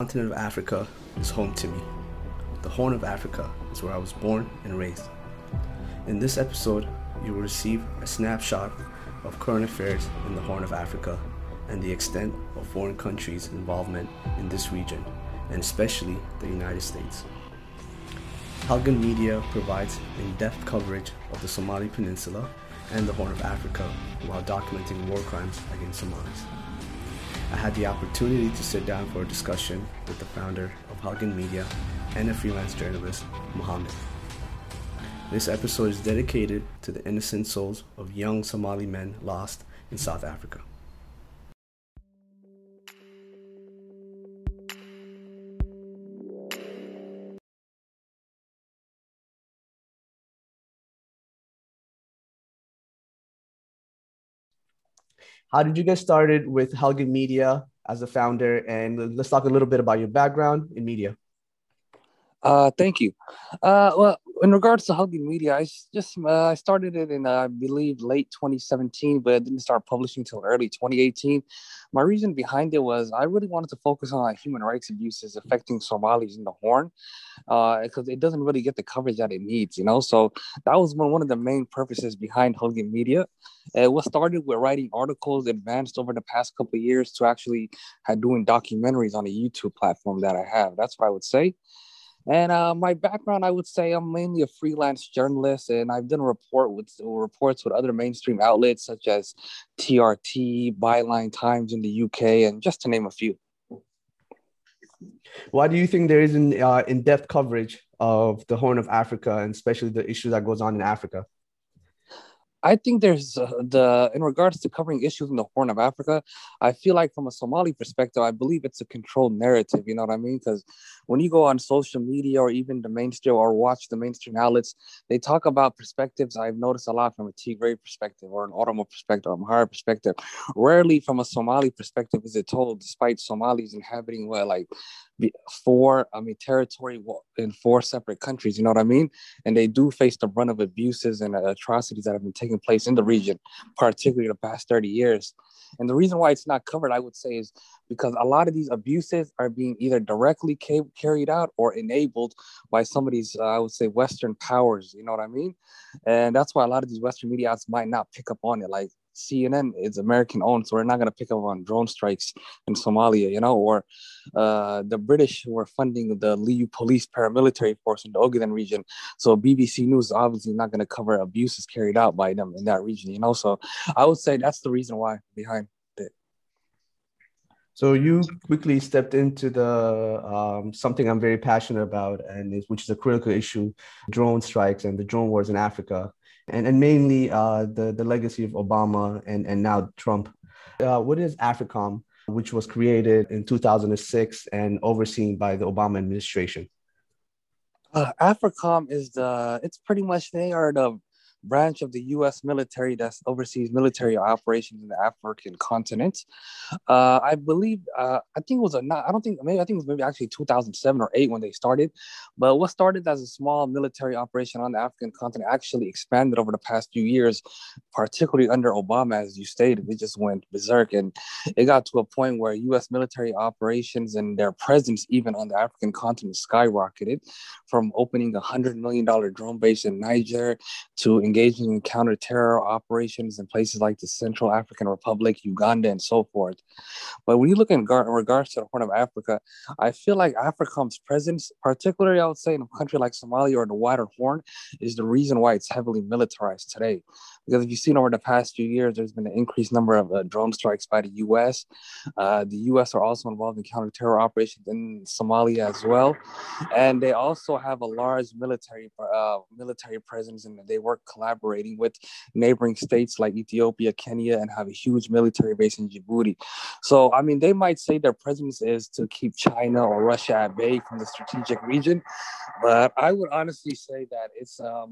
The continent of Africa is home to me. The Horn of Africa is where I was born and raised. In this episode, you will receive a snapshot of current affairs in the Horn of Africa and the extent of foreign countries' involvement in this region, and especially the United States. Halgan Media provides in-depth coverage of the Somali Peninsula and the Horn of Africa while documenting war crimes against Somalis. I had the opportunity to sit down for a discussion with the founder of Halgan Media and a freelance journalist, Mohammed. This episode is dedicated to the innocent souls of young Somali men lost in South Africa. How did you get started with Halgan Media as a founder? And let's talk a little bit about your background in media. Uh, thank you. Uh, well, in regards to Halgan Media, I just uh, I started it in uh, I believe late 2017, but I didn't start publishing until early 2018. My reason behind it was I really wanted to focus on human rights abuses affecting Somalis in the Horn, because uh, it doesn't really get the coverage that it needs, you know. So that was one, one of the main purposes behind Halgan Media. It was started with writing articles, advanced over the past couple years to actually doing documentaries on a YouTube platform that I have. That's what I would say. And uh, my background, I would say I'm mainly a freelance journalist, and I've done report with reports with other mainstream outlets such as TRT, Byline Times in the UK, and just to name a few. Why do you think there isn't uh, in-depth coverage of the Horn of Africa, and especially the issues that goes on in Africa? I think there's uh, the in regards to covering issues in the Horn of Africa. I feel like from a Somali perspective, I believe it's a controlled narrative. You know what I mean? Because when you go on social media or even the mainstream or watch the mainstream outlets, they talk about perspectives. I've noticed a lot from a Tigray perspective or an Oromo perspective or a Amhara perspective. Rarely from a Somali perspective is it told, despite Somalis inhabiting well, like four, I mean, territory in four separate countries. You know what I mean? And they do face the brunt of abuses and atrocities that have been taking place in the region, particularly the past 30 years. And the reason why it's not covered, I would say, is because a lot of these abuses are being either directly ca- carried out or enabled by some of these, uh, I would say, Western powers. You know what I mean? And that's why a lot of these Western media outlets might not pick up on it. Like CNN is American owned, so we're not going to pick up on drone strikes in Somalia, you know, or uh, the British were funding the Liyu police paramilitary force in the Ogaden region. So BBC News obviously not going to cover abuses carried out by them in that region, you know. So I would say that's the reason why behind it. So you quickly stepped into the um, something I'm very passionate about, and which is a critical issue: drone strikes and the drone wars in Africa and, and mainly uh, the, the legacy of Obama and, and now Trump. Uh, what is AFRICOM, which was created in 2006 and overseen by the Obama administration? Uh, AFRICOM is the, it's pretty much, they are the branch of the U.S. military that oversees military operations in the African continent. Uh, I believe, uh, I think it was a not, I don't think maybe I think it was maybe actually 2007 or eight when they started. But what started as a small military operation on the African continent actually expanded over the past few years, particularly under Obama, as you stated. It just went berserk, and it got to a point where U.S. military operations and their presence even on the African continent skyrocketed, from opening a hundred million dollar drone base in Niger to engaging in counter-terror operations in places like the Central African Republic, Uganda, and so forth. But when you look in, gar- in regards to the Horn of Africa, I feel like AFRICOM's presence, particularly I would say in a country like Somalia or the wider Horn, is the reason why it's heavily militarized today. Because if you've seen over the past few years, there's been an increased number of uh, drone strikes by the U.S. Uh, the U.S. are also involved in counter-terror operations in Somalia as well, and they also have a large military uh, military presence, and they work collaborating with neighboring states like Ethiopia, Kenya, and have a huge military base in Djibouti. So, I mean, they might say their presence is to keep China or Russia at bay from the strategic region, but I would honestly say that it's uh,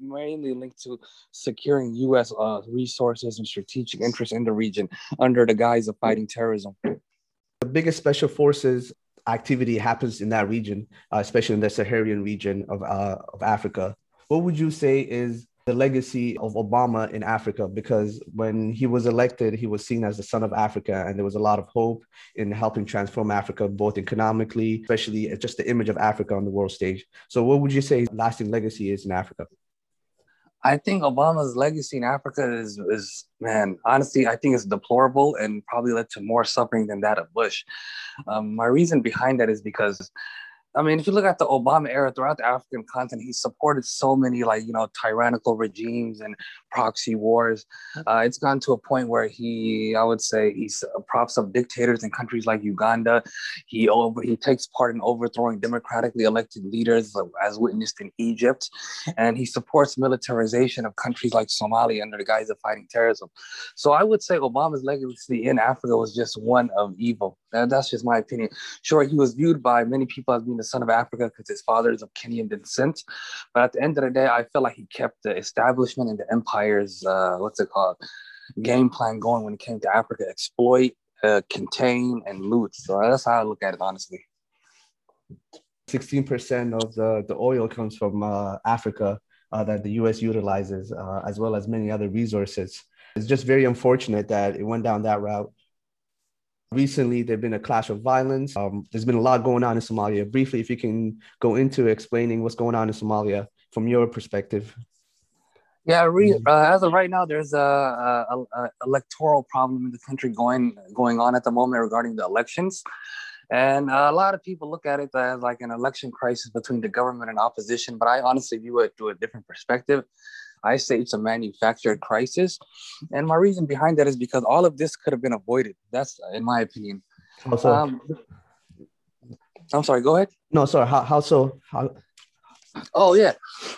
mainly linked to securing U.S. Uh, resources and strategic interests in the region under the guise of fighting terrorism. The biggest special forces activity happens in that region, uh, especially in the Saharan region of, uh, of Africa. What would you say is the legacy of Obama in Africa because when he was elected, he was seen as the son of Africa, and there was a lot of hope in helping transform Africa, both economically, especially just the image of Africa on the world stage. So, what would you say his lasting legacy is in Africa? I think Obama's legacy in Africa is, is man, honestly, I think it's deplorable and probably led to more suffering than that of Bush. Um, my reason behind that is because I mean, if you look at the Obama era throughout the African continent, he supported so many like you know tyrannical regimes and proxy wars. Uh, it's gone to a point where he, I would say, he props up dictators in countries like Uganda. He over he takes part in overthrowing democratically elected leaders, as witnessed in Egypt, and he supports militarization of countries like Somalia under the guise of fighting terrorism. So I would say Obama's legacy in Africa was just one of evil. And that's just my opinion. Sure, he was viewed by many people as being the son of Africa because his father is of Kenyan descent. But at the end of the day, I feel like he kept the establishment and the empire's, uh, what's it called, game plan going when it came to Africa exploit, uh, contain, and loot. So that's how I look at it, honestly. 16% of the, the oil comes from uh, Africa uh, that the US utilizes, uh, as well as many other resources. It's just very unfortunate that it went down that route. Recently, there's been a clash of violence. Um, there's been a lot going on in Somalia. Briefly, if you can go into explaining what's going on in Somalia from your perspective. Yeah, re, uh, as of right now, there's a, a, a, electoral problem in the country going going on at the moment regarding the elections, and a lot of people look at it as like an election crisis between the government and opposition. But I honestly view it through a different perspective. I say it's a manufactured crisis. And my reason behind that is because all of this could have been avoided. That's in my opinion. How so? Um, I'm sorry, go ahead. No, sorry. How, how so? How, Oh yeah,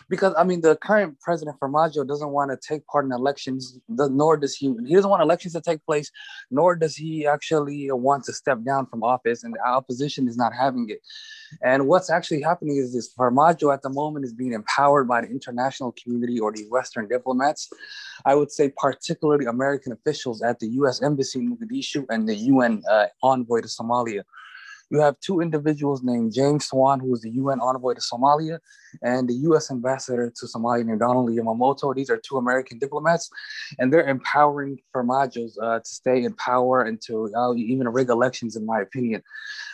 because I mean the current president Farmajo doesn't want to take part in elections, nor does he. He doesn't want elections to take place, nor does he actually want to step down from office, and the opposition is not having it. And what's actually happening is this: Farmajo at the moment is being empowered by the international community or the Western diplomats. I would say particularly American officials at the U.S. Embassy in Mogadishu and the UN uh, envoy to Somalia. You have two individuals named James Swan, who is the UN envoy to Somalia, and the US ambassador to Somalia named Donald Yamamoto. These are two American diplomats, and they're empowering Farmajos uh, to stay in power and to uh, even rig elections, in my opinion.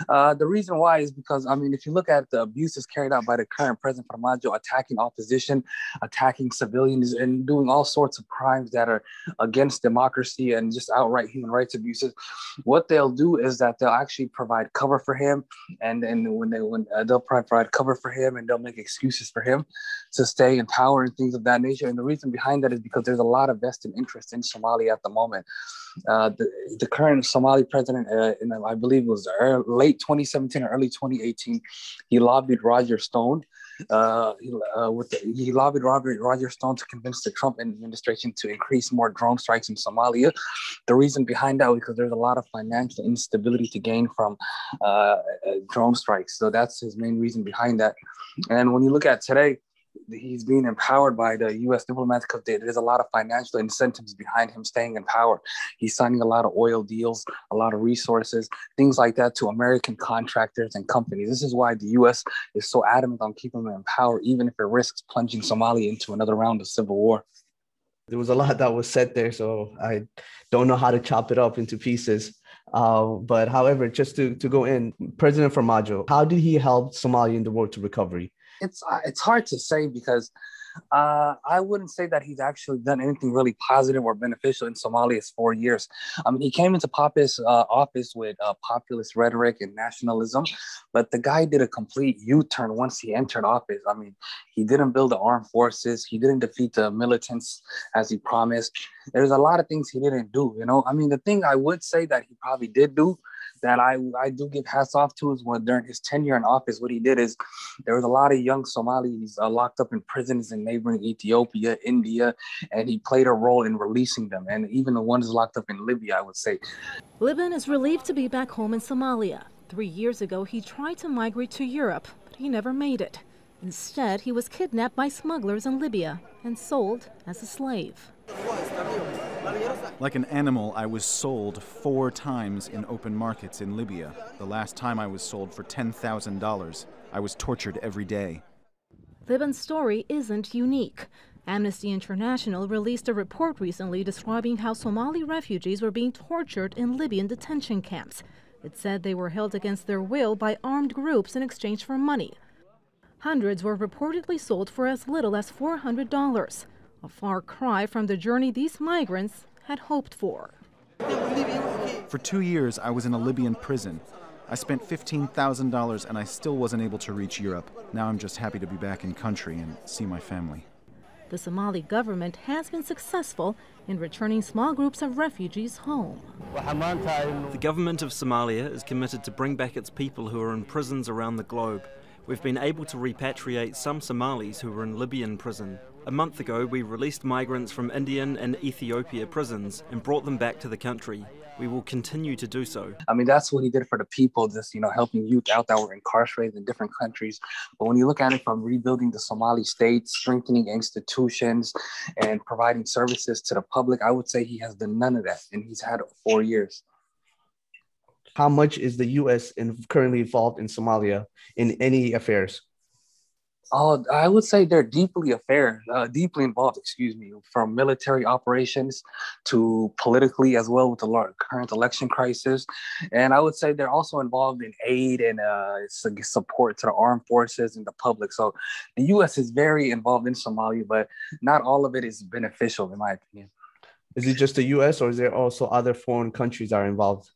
Uh, the reason why is because, I mean, if you look at the abuses carried out by the current President Farmajo, attacking opposition, attacking civilians, and doing all sorts of crimes that are against democracy and just outright human rights abuses, what they'll do is that they'll actually provide cover for him, and and when they when uh, they'll provide cover for him, and they'll make excuses for him to stay in power and things of that nature. And the reason behind that is because there's a lot of vested interest in Somalia at the moment. Uh, the, the current Somali president, uh, in, I believe it was early, late 2017 or early 2018, he lobbied Roger Stone uh, uh, with the, he lobbied Robert Roger Stone to convince the Trump administration to increase more drone strikes in Somalia. The reason behind that was because there's a lot of financial instability to gain from uh, drone strikes. So that's his main reason behind that. And when you look at today, he's being empowered by the U.S. diplomats because there's a lot of financial incentives behind him staying in power. He's signing a lot of oil deals, a lot of resources, things like that to American contractors and companies. This is why the U.S. is so adamant on keeping him in power, even if it risks plunging Somalia into another round of civil war. There was a lot that was said there, so I don't know how to chop it up into pieces. Uh, but however, just to, to go in, President Farmajo, how did he help Somalia in the road to recovery? It's uh, it's hard to say because uh, I wouldn't say that he's actually done anything really positive or beneficial in Somalia's four years. I mean, he came into Papa's uh, office with uh, populist rhetoric and nationalism, but the guy did a complete U-turn once he entered office. I mean, he didn't build the armed forces. He didn't defeat the militants as he promised. There's a lot of things he didn't do. You know, I mean, the thing I would say that he probably did do that I, I do give hats off to is when during his tenure in office, what he did is there was a lot of young Somalis uh, locked up in prisons in neighboring Ethiopia, India, and he played a role in releasing them, and even the ones locked up in Libya, I would say. Libin is relieved to be back home in Somalia. Three years ago, he tried to migrate to Europe, but he never made it. Instead, he was kidnapped by smugglers in Libya and sold as a slave. Like an animal, I was sold four times in open markets in Libya. The last time I was sold for $10,000. I was tortured every day. Libin's story isn't unique. Amnesty International released a report recently describing how Somali refugees were being tortured in Libyan detention camps. It said they were held against their will by armed groups in exchange for money. Hundreds were reportedly sold for as little as $400, a far cry from the journey these migrants had hoped for. For two years, I was in a Libyan prison. I spent $15,000 and I still wasn't able to reach Europe. Now I'm just happy to be back in country and see my family. The Somali government has been successful in returning small groups of refugees home. The government of Somalia is committed to bring back its people who are in prisons around the globe. We've been able to repatriate some Somalis who were in Libyan prison. A month ago, we released migrants from Indian and Ethiopia prisons and brought them back to the country. We will continue to do so. I mean, that's what he did for the people, just, you know, helping youth out that were incarcerated in different countries. But when you look at it from rebuilding the Somali state, strengthening institutions, and providing services to the public, I would say he has done none of that. And he's had four years. How much is the U.S. In, currently involved in Somalia in any affairs? Oh, I would say they're deeply affair, uh, deeply involved. Excuse me, from military operations to politically as well with the current election crisis, and I would say they're also involved in aid and uh, support to the armed forces and the public. So, the U.S. is very involved in Somalia, but not all of it is beneficial, in my opinion. Is it just the U.S. or is there also other foreign countries that are involved?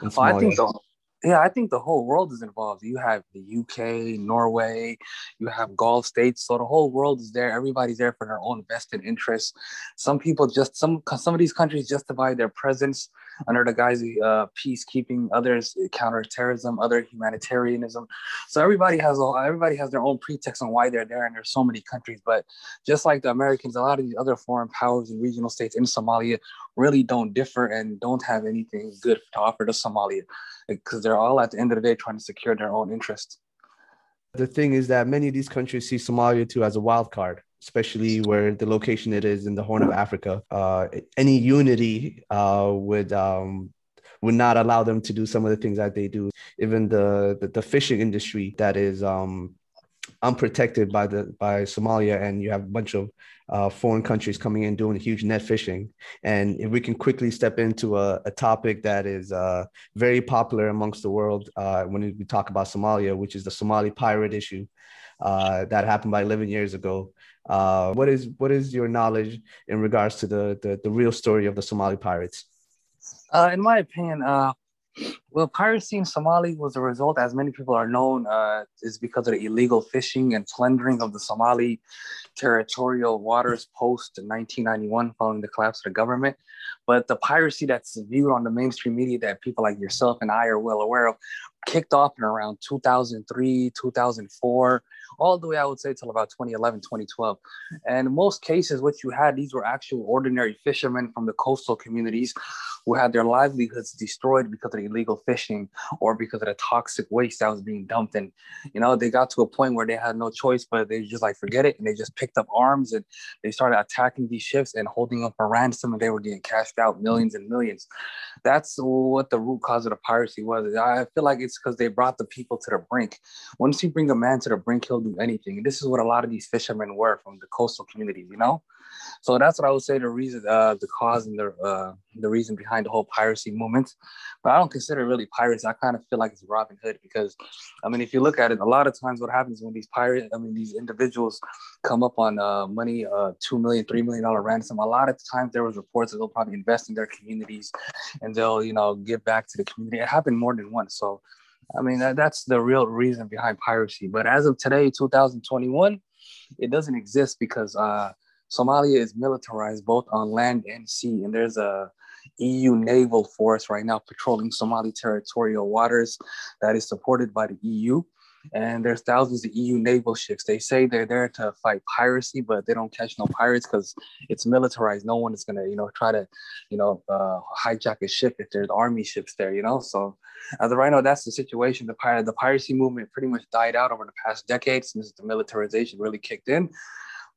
Oh, I think so yeah, I think the whole world is involved. You have the UK, Norway, you have Gulf states, so the whole world is there. Everybody's there for their own vested interests. Some people just some some of these countries justify their presence under the guise of uh, peacekeeping. Others counterterrorism, other humanitarianism. So everybody has a, everybody has their own pretext on why they're there, and there's so many countries. But just like the Americans, a lot of these other foreign powers and regional states in Somalia really don't differ and don't have anything good to offer to Somalia because they're all at the end of the day trying to secure their own interests. The thing is that many of these countries see Somalia too as a wild card, especially where the location it is in the Horn of Africa. Uh, any unity uh, would um, would not allow them to do some of the things that they do. Even the the, the fishing industry that is um, unprotected by the by Somalia, and you have a bunch of uh, foreign countries coming in doing huge net fishing. And if we can quickly step into a, a topic that is uh, very popular amongst the world uh, when we talk about Somalia, which is the Somali pirate issue uh, that happened about 11 years ago. Uh, what is what is your knowledge in regards to the the, the real story of the Somali pirates? Uh, in my opinion, well, piracy in Somalia was a result, as many people are known, uh, is because of the illegal fishing and plundering of the Somali territorial waters post 1991 following the collapse of the government. But the piracy that's viewed on the mainstream media that people like yourself and I are well aware of kicked off in around 2003, 2004 all the way, I would say, till about 2011, 2012. And most cases, what you had, these were actual ordinary fishermen from the coastal communities who had their livelihoods destroyed because of illegal fishing or because of the toxic waste that was being dumped. And, you know, they got to a point where they had no choice, but they just like, forget it. And they just picked up arms and they started attacking these ships and holding them for ransom. And they were getting cashed out millions and millions. That's what the root cause of the piracy was. I feel like it's because they brought the people to the brink. Once you bring a man to the brink, he'll do anything. And this is what a lot of these fishermen were from the coastal communities, you know? So that's what I would say the reason, uh, the cause and the uh, the reason behind the whole piracy movement. But I don't consider it really pirates. I kind of feel like it's Robin Hood because, I mean, if you look at it, a lot of times what happens when these pirates, I mean, these individuals come up on uh, money, uh, two million, three million dollar ransom. A lot of times there was reports that they'll probably invest in their communities and they'll, you know, give back to the community. It happened more than once. So I mean, that, that's the real reason behind piracy. But as of today, 2021, it doesn't exist because uh, Somalia is militarized both on land and sea, and there's a EU naval force right now patrolling Somali territorial waters that is supported by the EU and there's thousands of EU naval ships. They say they're there to fight piracy, but they don't catch no pirates because it's militarized. No one is gonna, you know, try to, you know, uh, hijack a ship if there's army ships there, you know. So as of right now, that's the situation. The pirate, the piracy movement pretty much died out over the past decade since the militarization really kicked in.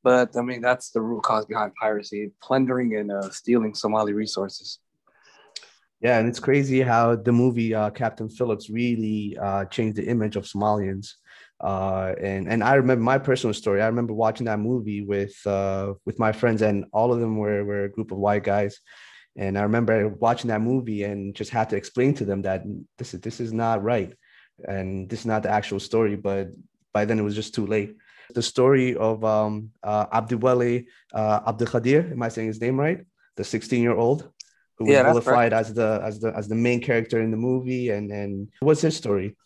But I mean, that's the root cause behind piracy: plundering and uh, stealing Somali resources. Yeah, and it's crazy how the movie uh, Captain Phillips really uh, changed the image of Somalians. Uh, and and I remember my personal story. I remember watching that movie with uh, with my friends, and all of them were were a group of white guys. And I remember watching that movie and just had to explain to them that this is this is not right, and this is not the actual story. But by then it was just too late. The story of um, uh, Abdiweli uh, am I saying his name right? The 16 year old who was yeah, vilified as the as the as the main character in the movie, and and what's his story?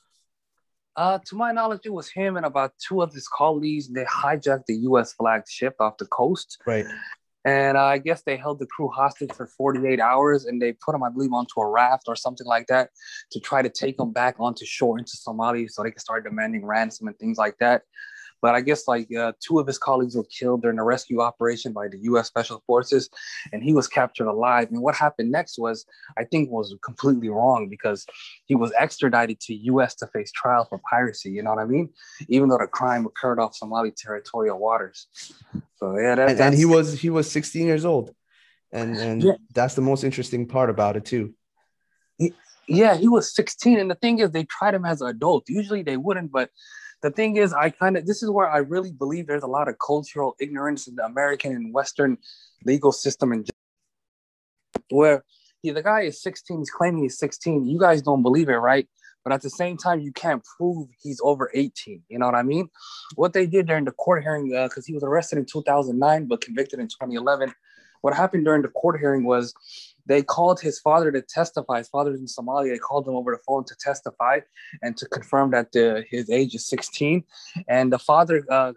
Uh, to my knowledge, it was him and about two of his colleagues. They hijacked the U.S. flagged ship off the coast. Right. And uh, I guess they held the crew hostage for 48 hours and they put them, I believe, onto a raft or something like that to try to take them back onto shore into Somalia so they could start demanding ransom and things like that. But I guess like uh, two of his colleagues were killed during a rescue operation by the U.S. Special Forces, and he was captured alive. And what happened next was, I think, was completely wrong because he was extradited to U.S. to face trial for piracy. You know what I mean? Even though the crime occurred off Somali territorial waters. So yeah, that, and, and, he was he was 16 years old, and and yeah. that's the most interesting part about it too. yeah, he was 16, and the thing is, they tried him as an adult. Usually they wouldn't, but the thing is, I kind of this is where I really believe there's a lot of cultural ignorance in the American and Western legal system, and where he, the guy is 16, he's claiming he's 16. You guys don't believe it, right? But at the same time, you can't prove he's over 18. You know what I mean? What they did during the court hearing, because uh, he was arrested in 2009 but convicted in 2011. What happened during the court hearing was they called his father to testify. His father's in Somalia. They called him over the phone to testify and to confirm that the, his age is 16. And the father uh,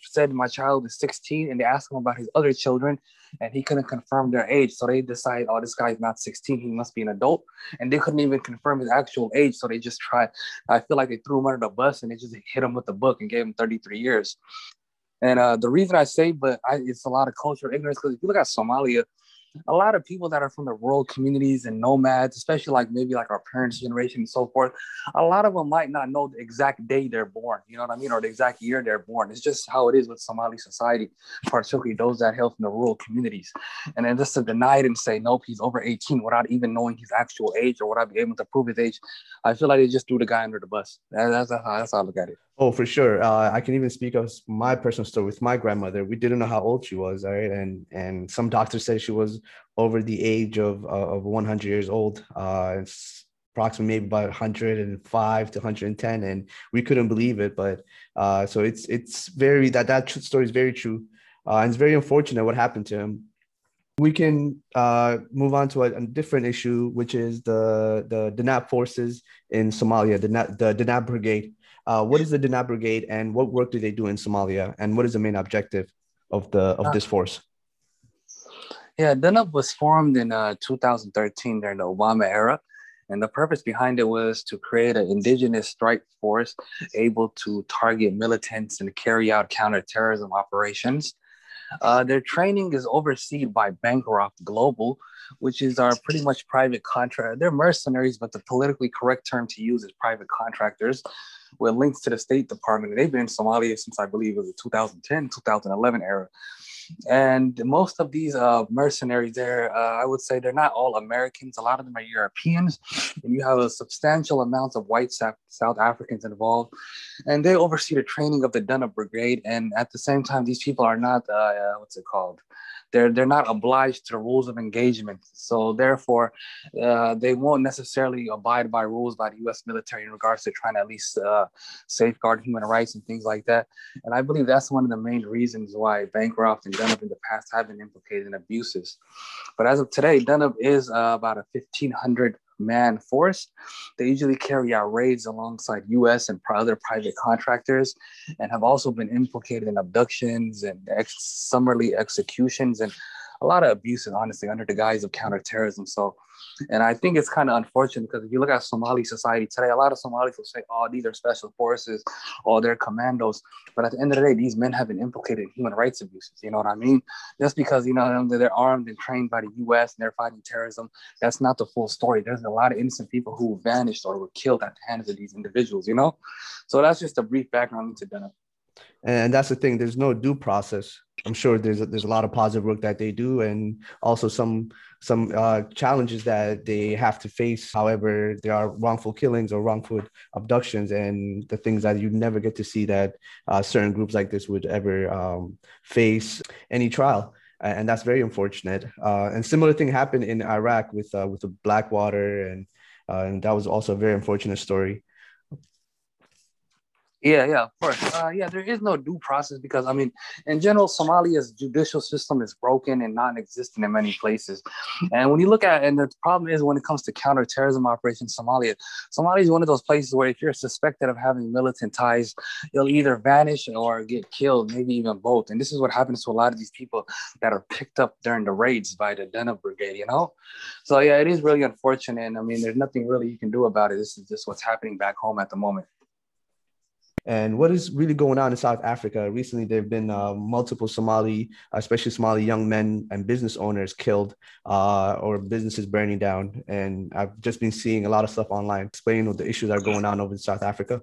said, My child is 16. And they asked him about his other children, and he couldn't confirm their age. So they decided, Oh, this guy's not 16. He must be an adult. And they couldn't even confirm his actual age. So they just tried. I feel like they threw him under the bus and they just hit him with the book and gave him 33 years. And uh, the reason I say, but I, it's a lot of cultural ignorance because if you look at Somalia, a lot of people that are from the rural communities and nomads, especially like maybe like our parents' generation and so forth, a lot of them might not know the exact day they're born, you know what I mean, or the exact year they're born. It's just how it is with Somali society, particularly those that hail from the rural communities. And then just to deny it and say, nope, he's over 18 without even knowing his actual age or without being able to prove his age, I feel like they just threw the guy under the bus. That's, that's, how, that's how I look at it. Oh, for sure. Uh, I can even speak of my personal story with my grandmother. We didn't know how old she was, right? And and some doctors said she was over the age of uh, of 100 years old. Uh, it's approximately maybe about 105 to 110, and we couldn't believe it. But uh, so it's it's very that that story is very true, uh, and it's very unfortunate what happened to him. We can uh, move on to a, a, different issue, which is the the Danab forces in Somalia, the the Danab Brigade. Uh, what is the Danab Brigade and what work do they do in Somalia? And what is the main objective of the of this force? Yeah, Danab was formed in uh, 2013 during the Obama era. And the purpose behind it was to create an indigenous strike force able to target militants and carry out counterterrorism operations. Uh, their training is overseen by Bancroft Global, which is our pretty much private contract. They're mercenaries, but the politically correct term to use is private contractors with links to the State Department. They've been in Somalia since I believe it was the 2010, 2011 era. And most of these uh, mercenaries there, uh, I would say they're not all Americans. A lot of them are Europeans. And you have a substantial amount of white South Africans involved. And they oversee the training of the Danab Brigade. And at the same time, these people are not, uh, uh what's it called? They're they're not obliged to rules of engagement. So therefore, uh, they won't necessarily abide by rules by the U.S. military in regards to trying to at least uh, safeguard human rights and things like that. And I believe that's one of the main reasons why Bancroft and Danab in the past have been implicated in abuses. But as of today, Danab is uh, about a 1,500 man force. They usually carry out raids alongside US and other private contractors and have also been implicated in abductions and ex- summarily executions and a lot of abuses, honestly, under the guise of counterterrorism. So, and I think it's kind of unfortunate because if you look at Somali society today, a lot of Somalis will say, oh, these are special forces, or they're commandos. But at the end of the day, these men have been implicated in human rights abuses. You know what I mean? Just because, you know, they're armed and trained by the US and they're fighting terrorism, that's not the full story. There's a lot of innocent people who vanished or were killed at the hands of these individuals, you know? So that's just a brief background into Danab. And that's the thing. There's no due process. I'm sure there's a, there's a lot of positive work that they do, and also some some uh, challenges that they have to face. However, there are wrongful killings or wrongful abductions, and the things that you never get to see that uh, certain groups like this would ever um, face any trial and that's very unfortunate. Uh, and similar thing happened in Iraq with uh, with the Blackwater, and uh, and that was also a very unfortunate story. Yeah, yeah, of course. Uh, yeah, there is no due process because I mean, in general, Somalia's judicial system is broken and non-existent in many places. And when you look at, and the problem is when it comes to counterterrorism operations, Somalia, Somalia is one of those places where if you're suspected of having militant ties, you'll either vanish or get killed, maybe even both. And this is what happens to a lot of these people that are picked up during the raids by the Danab Brigade. You know, so yeah, it is really unfortunate. And I mean, there's nothing really you can do about it. This is just what's happening back home at the moment. And what is really going on in South Africa? Recently, there have been uh, multiple Somali, especially Somali young men and business owners killed uh, or businesses burning down. And I've just been seeing a lot of stuff online explaining what the issues are going on over in South Africa.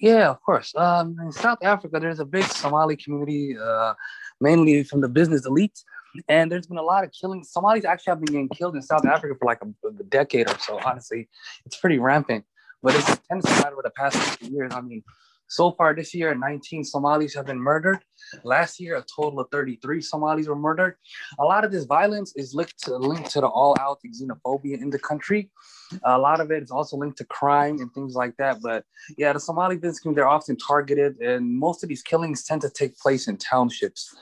Yeah, of course. Um, in South Africa, there's a big Somali community, uh, mainly from the business elite. And there's been a lot of killings. Somalis actually have been getting killed in South Africa for like a, a decade or so. Honestly, it's pretty rampant but it's intensified over the past few years. I mean, so far this year, 19 Somalis have been murdered. Last year, a total of 33 Somalis were murdered. A lot of this violence is linked to, linked to the all-out xenophobia in the country. A lot of it is also linked to crime and things like that. But yeah, the Somali business they're often targeted, and most of these killings tend to take place in townships,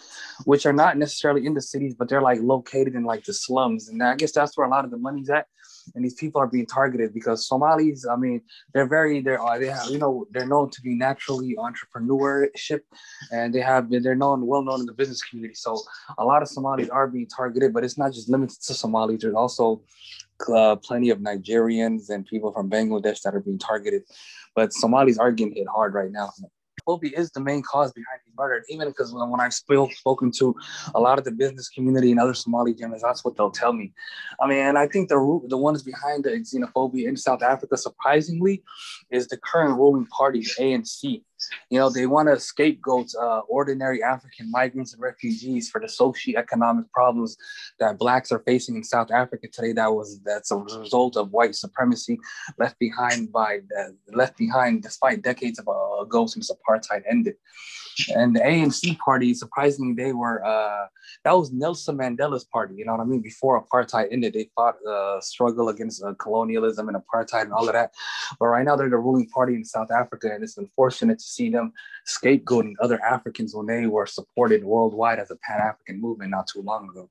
which are not necessarily in the cities, but they're like located in like the slums. And I guess that's where a lot of the money's at and these people are being targeted because Somalis, I mean, they're very they're uh, they have you know they're known to be naturally entrepreneurship, and they have they're known well known in the business community. So a lot of Somalis are being targeted, but it's not just limited to Somalis. There's also uh, plenty of Nigerians and people from Bangladesh that are being targeted, but Somalis are getting hit hard right now xenophobia is the main cause behind these murders. Even because when, when I've spoke, spoken to a lot of the business community and other Somali Germans, that's what they'll tell me. I mean, and I think the the ones behind the xenophobia in South Africa, surprisingly, is the current ruling party, ANC. You know, they want to scapegoat uh, ordinary African migrants and refugees for the socio-economic problems that blacks are facing in South Africa today. That was that's a result of white supremacy left behind by uh, left behind despite decades of, uh, ago since apartheid ended. And the ANC party, surprisingly, they were uh, that was Nelson Mandela's party. You know what I mean? Before apartheid ended, they fought uh, struggle against uh, colonialism and apartheid and all of that. But right now, they're the ruling party in South Africa, and it's unfortunate to see them scapegoating other Africans when they were supported worldwide as a Pan African movement not too long ago.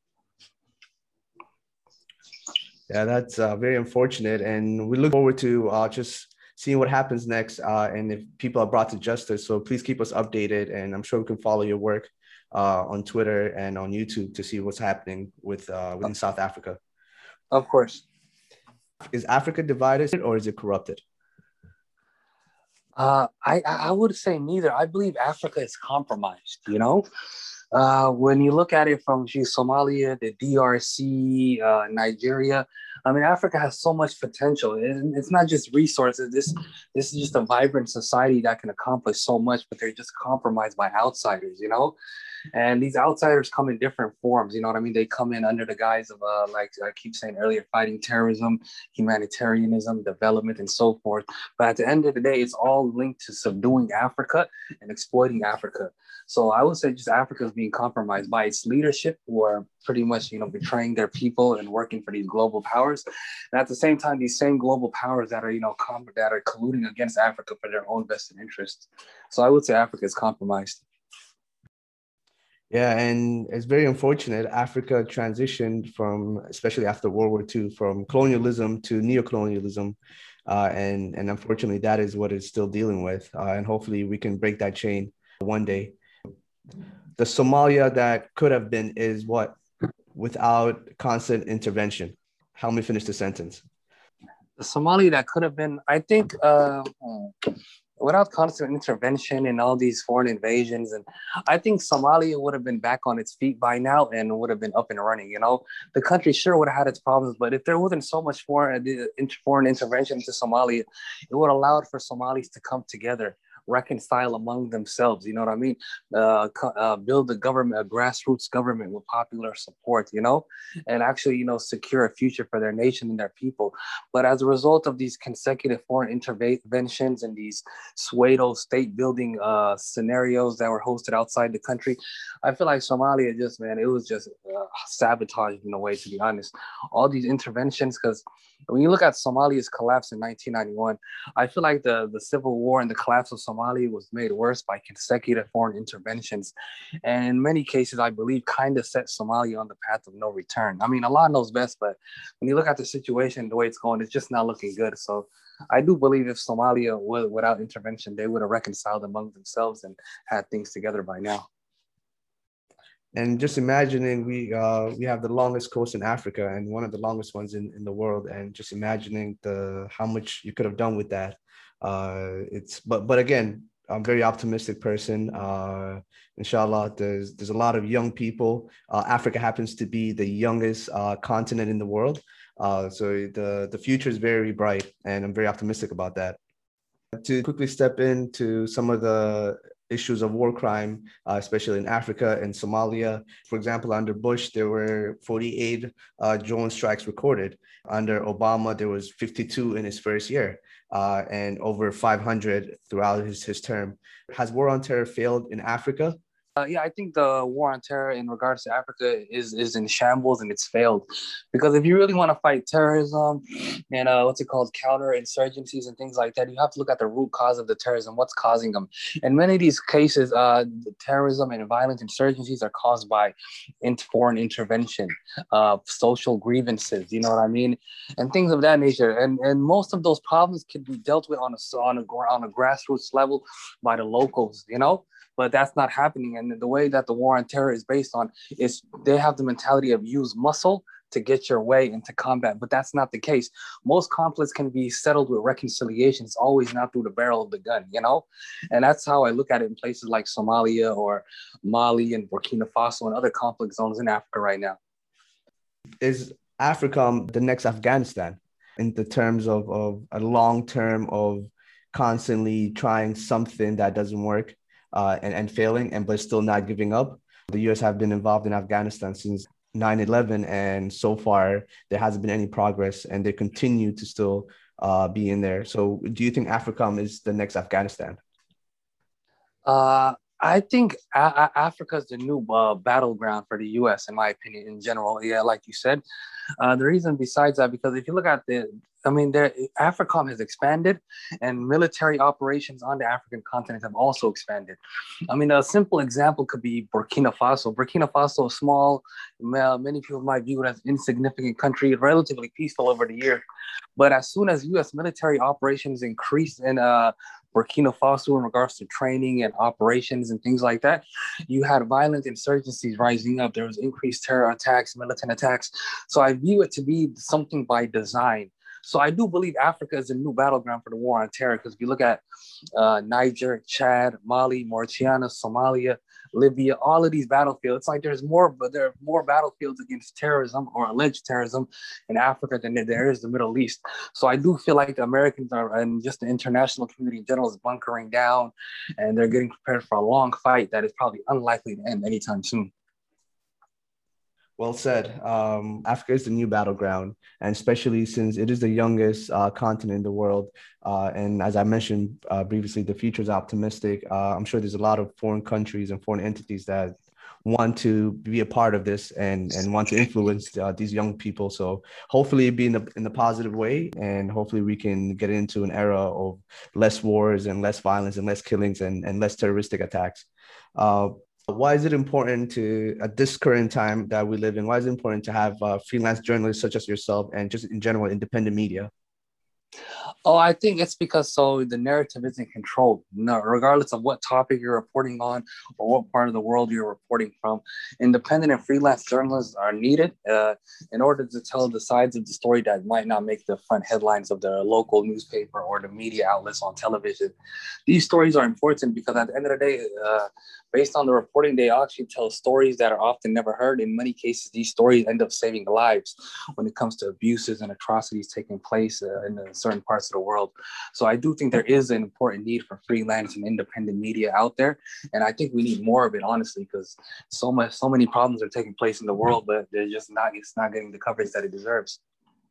Yeah, that's uh, very unfortunate, and we look forward to uh, just seeing what happens next uh, and if people are brought to justice. So please keep us updated, and I'm sure we can follow your work uh, on Twitter and on YouTube to see what's happening with uh, within South Africa. Of course. Is Africa divided or is it corrupted? Uh, I I would say neither. I believe Africa is compromised. You know, uh, when you look at it from Somalia, the DRC, uh, Nigeria, I mean, Africa has so much potential. It's not just resources. This this is just a vibrant society that can accomplish so much, but they're just compromised by outsiders, you know. And these outsiders come in different forms. You know what I mean? They come in under the guise of, uh, like I keep saying earlier, fighting terrorism, humanitarianism, development, and so forth. But at the end of the day, it's all linked to subduing Africa and exploiting Africa. So I would say just Africa is being compromised by its leadership, who are pretty much, you know, betraying their people and working for these global powers. And at the same time, these same global powers that are, you know, com- that are colluding against Africa for their own vested interests. So I would say Africa is compromised. Yeah, and it's very unfortunate. Africa transitioned from, especially after World War II, from colonialism to neocolonialism. Uh, and, and unfortunately, that is what it's still dealing with. Uh, and hopefully, we can break that chain one day. The Somalia that could have been is what? Without constant intervention. Help me finish the sentence. The Somalia that could have been, I think, uh, without constant intervention and all these foreign invasions and i think somalia would have been back on its feet by now and would have been up and running you know? The country sure would have had its problems but if there wasn't so much foreign, uh, foreign intervention into somalia it would have allowed for somalis to come together reconcile among themselves. You know what I mean? Uh, uh, build a government, a grassroots government with popular support. You know, and actually, you know, secure a future for their nation and their people. But as a result of these consecutive foreign interventions and these pseudo state building uh, scenarios that were hosted outside the country, I feel like Somalia just man, it was just uh, sabotaged in a way. To be honest, all these interventions because when you look at Somalia's collapse in 1991, I feel like the, the civil war and the collapse of Somalia was made worse by consecutive foreign interventions. And in many cases, I believe kind of set Somalia on the path of no return. I mean, Allah knows best, but when you look at the situation, the way it's going, it's just not looking good. So I do believe if Somalia, was without intervention, they would have reconciled among themselves and had things together by now and just imagining we uh, we have the longest coast in Africa and one of the longest ones in, in the world, and just imagining the how much you could have done with that. Uh, it's but but again, I'm a very optimistic person. Uh, inshallah, there's there's a lot of young people. Uh, Africa happens to be the youngest uh, continent in the world, uh, so the the future is very bright, and I'm very optimistic about that. To quickly step into some of the issues of war crime, uh, especially in Africa and Somalia. For example, under Bush, there were 48 uh, drone strikes recorded. Under Obama, there was 52 in his first year uh, and over 500 throughout his, his term. Has war on terror failed in Africa? Uh, yeah, I think the war on terror in regards to Africa is is in shambles and it's failed. Because if you really want to fight terrorism and uh, what's it called, counter insurgencies and things like that, you have to look at the root cause of the terrorism, what's causing them. In many of these cases, uh, the terrorism and violent insurgencies are caused by in- foreign intervention, uh, social grievances, you know what I mean, and things of that nature. And and most of those problems can be dealt with on a on a on a grassroots level by the locals, you know but that's not happening. And the way that the war on terror is based on is they have the mentality of use muscle to get your way into combat, but that's not the case. Most conflicts can be settled with reconciliation. It's always not through the barrel of the gun, you know? And that's how I look at it in places like Somalia or Mali and Burkina Faso and other conflict zones in Africa right now. Is Africa um, the next Afghanistan in the terms of, of a long term of constantly trying something that doesn't work uh, and, and failing, and but still not giving up. The U.S. have been involved in Afghanistan since 9/11, and so far there hasn't been any progress, and they continue to still uh, be in there. So, do you think AFRICOM is the next Afghanistan? Uh, I think a- Africa is the new uh, battleground for the U.S. in my opinion. In general, yeah, like you said, uh, the reason besides that because if you look at the I mean, there, AFRICOM has expanded, and military operations on the African continent have also expanded. I mean, a simple example could be Burkina Faso. Burkina Faso, small, many people might view it as insignificant country, relatively peaceful over the years. But as soon as U.S. military operations increased in uh, Burkina Faso in regards to training and operations and things like that. You had violent insurgencies rising up. There was increased terror attacks, militant attacks. So I view it to be something by design. So I do believe Africa is a new battleground for the war on terror because if you look at uh, Niger, Chad, Mali, Mauritania, Somalia, Libya, all of these battlefields, it's like there's more, but there are more battlefields against terrorism or alleged terrorism in Africa than there is the Middle East. So I do feel like the Americans are, and just the international community in general is bunkering down and they're getting prepared for a long fight that is probably unlikely to end anytime soon. Well said. Um, Africa is the new battleground, and especially since it is the youngest uh, continent in the world. Uh, and as I mentioned uh, previously, the future is optimistic. Uh, I'm sure there's a lot of foreign countries and foreign entities that want to be a part of this and and want to influence uh, these young people. So hopefully, be in the in the positive way, and hopefully we can get into an era of less wars and less violence and less killings and and less terroristic attacks. Uh, why is it important to, at this current time that we live in, why is it important to have uh, freelance journalists such as yourself and just in general independent media? Oh, I think it's because so the narrative isn't controlled. No, regardless of what topic you're reporting on or what part of the world you're reporting from, independent and freelance journalists are needed uh, in order to tell the sides of the story that might not make the front headlines of the local newspaper or the media outlets on television. These stories are important because at the end of the day, uh, based on the reporting, they actually tell stories that are often never heard. In many cases, these stories end up saving lives when it comes to abuses and atrocities taking place uh, in the certain parts of the world. So I do think there is an important need for freelance and independent media out there, and I think we need more of it, honestly, because so much, so many problems are taking place in the world, but they're just not, it's not getting the coverage that it deserves.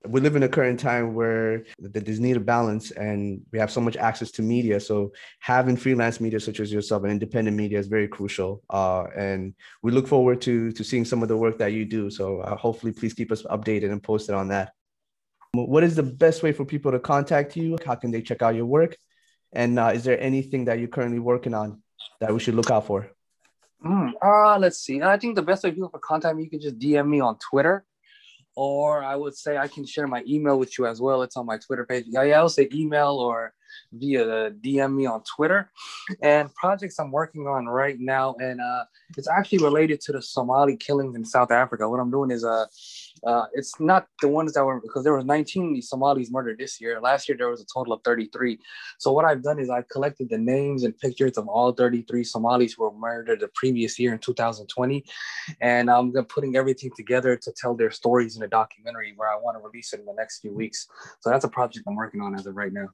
We live in a current time where there's need of balance and we have so much access to media so having freelance media such as yourself and independent media is very crucial uh, and we look forward to to seeing some of the work that you do. So uh, hopefully please keep us updated and posted on that what is the best way for people to contact you how can they check out your work and uh, is there anything that you're currently working on that we should look out for mm, uh, let's see i think the best way people for contact me you can just dm me on twitter or I would say I can share my email with you as well. It's on my Twitter page. Yeah, I'll say email or via DM me on Twitter. And projects I'm working on right now, and uh, it's actually related to the Somali killings in South Africa. What I'm doing is uh, uh, it's not the ones that were because there was 19 Somalis murdered this year. Last year there was a total of 33. So what I've done is I've collected the names and pictures of all 33 Somalis who were murdered the previous year in 2020, and I'm putting everything together to tell their stories in a documentary where I want to release it in the next few weeks. So that's a project I'm working on as of right now.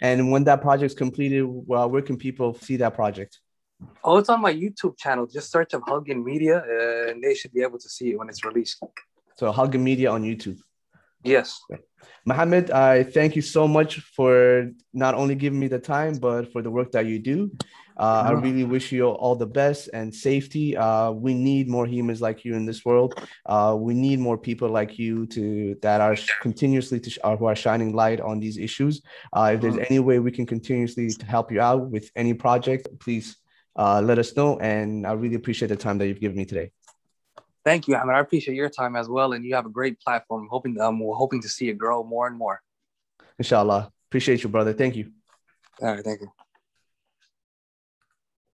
And when that project's completed, well, where can people see that project? Oh, it's on my YouTube channel. Just search up Halgan Media, uh, and they should be able to see it when it's released. So Halgan Media on YouTube. Yes. Mohammed, I thank you so much for not only giving me the time, but for the work that you do. Uh, I really wish you all the best and safety. Uh, we need more humans like you in this world. Uh, we need more people like you to that are continuously to, uh, who are shining light on these issues. Uh, if there's any way we can continuously to help you out with any project, please uh, let us know. And I really appreciate the time that you've given me today. Thank you, Ahmed. I appreciate your time as well, and you have a great platform. Hoping um, we're hoping to see it grow more and more. Inshallah. Appreciate you, brother. Thank you. All right. Thank you.